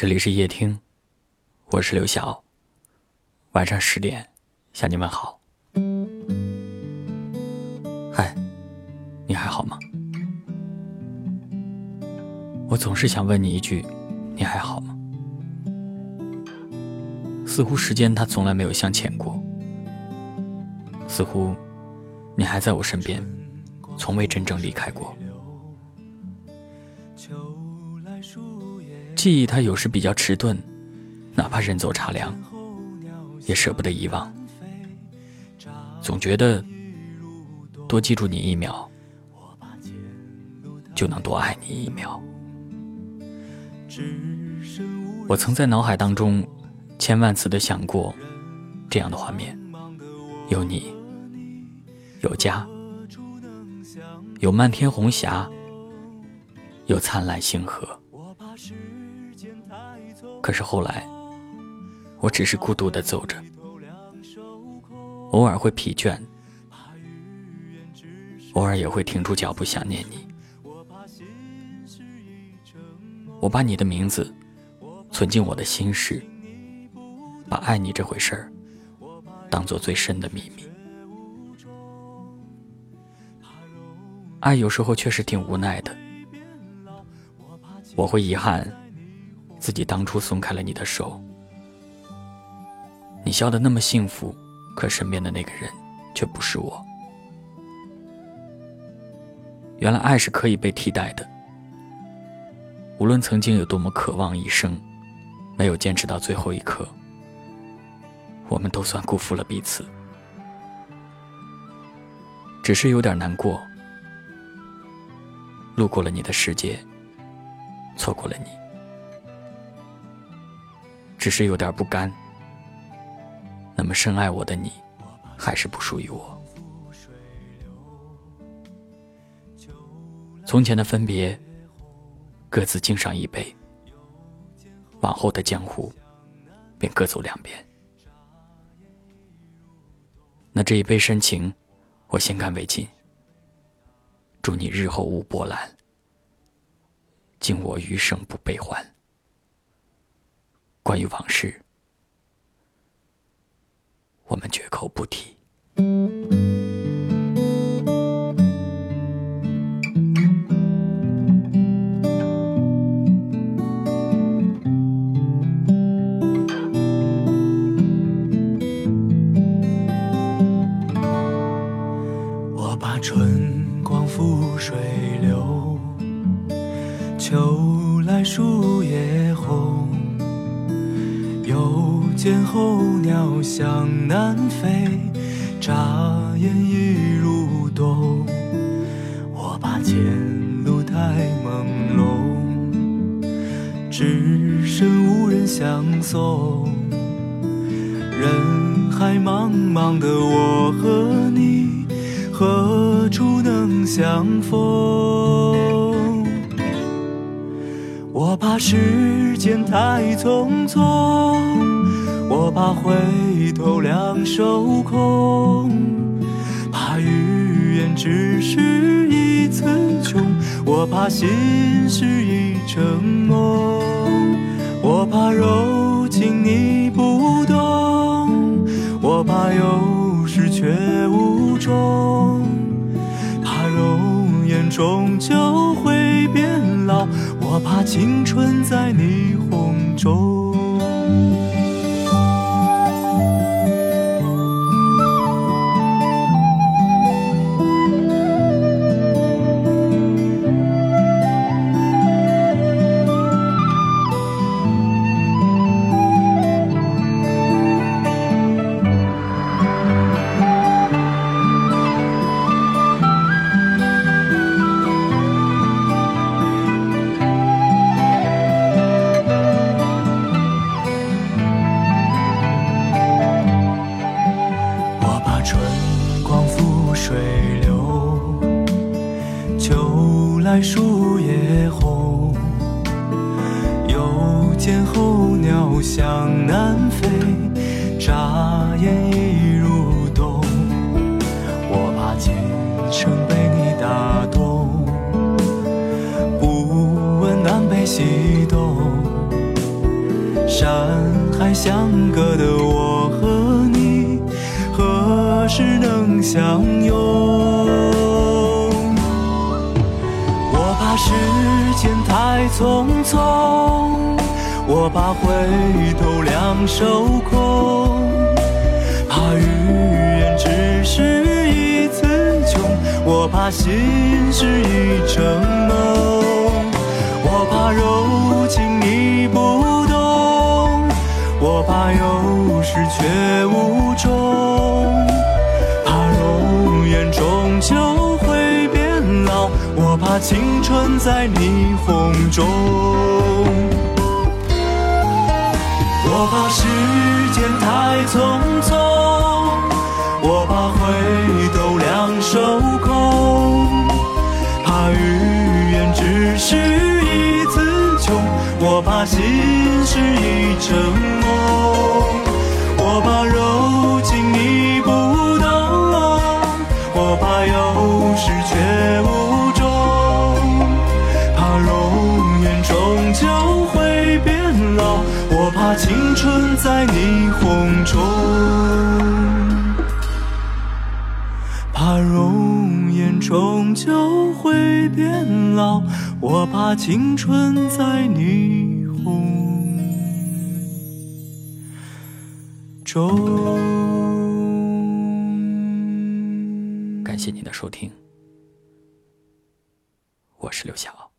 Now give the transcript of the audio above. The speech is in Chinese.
这里是夜听，我是刘晓。晚上十点向你们好。嗨，你还好吗？我总是想问你一句：你还好吗？似乎时间它从来没有向前过，似乎你还在我身边，从未真正离开过。秋来树记忆它有时比较迟钝，哪怕人走茶凉，也舍不得遗忘。总觉得多记住你一秒，就能多爱你一秒。我曾在脑海当中千万次的想过这样的画面：有你，有家，有漫天红霞，有灿烂星河。可是后来，我只是孤独的走着，偶尔会疲倦，偶尔也会停住脚步想念你。我把你的名字存进我的心事，把爱你这回事儿当做最深的秘密。爱有时候确实挺无奈的，我会遗憾。自己当初松开了你的手，你笑得那么幸福，可身边的那个人却不是我。原来爱是可以被替代的，无论曾经有多么渴望一生，没有坚持到最后一刻，我们都算辜负了彼此。只是有点难过，路过了你的世界，错过了你。只是有点不甘，那么深爱我的你，还是不属于我。从前的分别，各自敬上一杯，往后的江湖，便各走两边。那这一杯深情，我先干为敬。祝你日后无波澜，敬我余生不悲欢。关于往事，我们绝口不提。我把春光付水流，秋来树叶红。又见候鸟向南飞，眨眼已入冬。我怕前路太朦胧，只身无人相送。人海茫茫的我和你，何处能相逢？我怕时间太匆匆，我怕回头两手空，怕语言只是一词穷，我怕心事已成梦，我怕柔情你不懂，我怕有始却无终，怕容颜终究会。怕青春在霓虹中。来树叶红，又见候鸟向南飞，眨眼已入冬。我怕今生被你打动，不问南北西东。山海相隔的我和你，何时能相拥？时间太匆匆，我怕回头两手空，怕遇言只是一次穷，我怕心是一场梦，我怕柔情你不懂。我怕有始却无终，怕容颜终究我怕青春在霓虹中，我怕时间太匆匆，我怕回头两手空，怕语言只是一次穷，我怕心是一场。青春在霓虹中，怕容颜终究会变老，我怕青春在霓虹中。感谢您的收听，我是刘晓。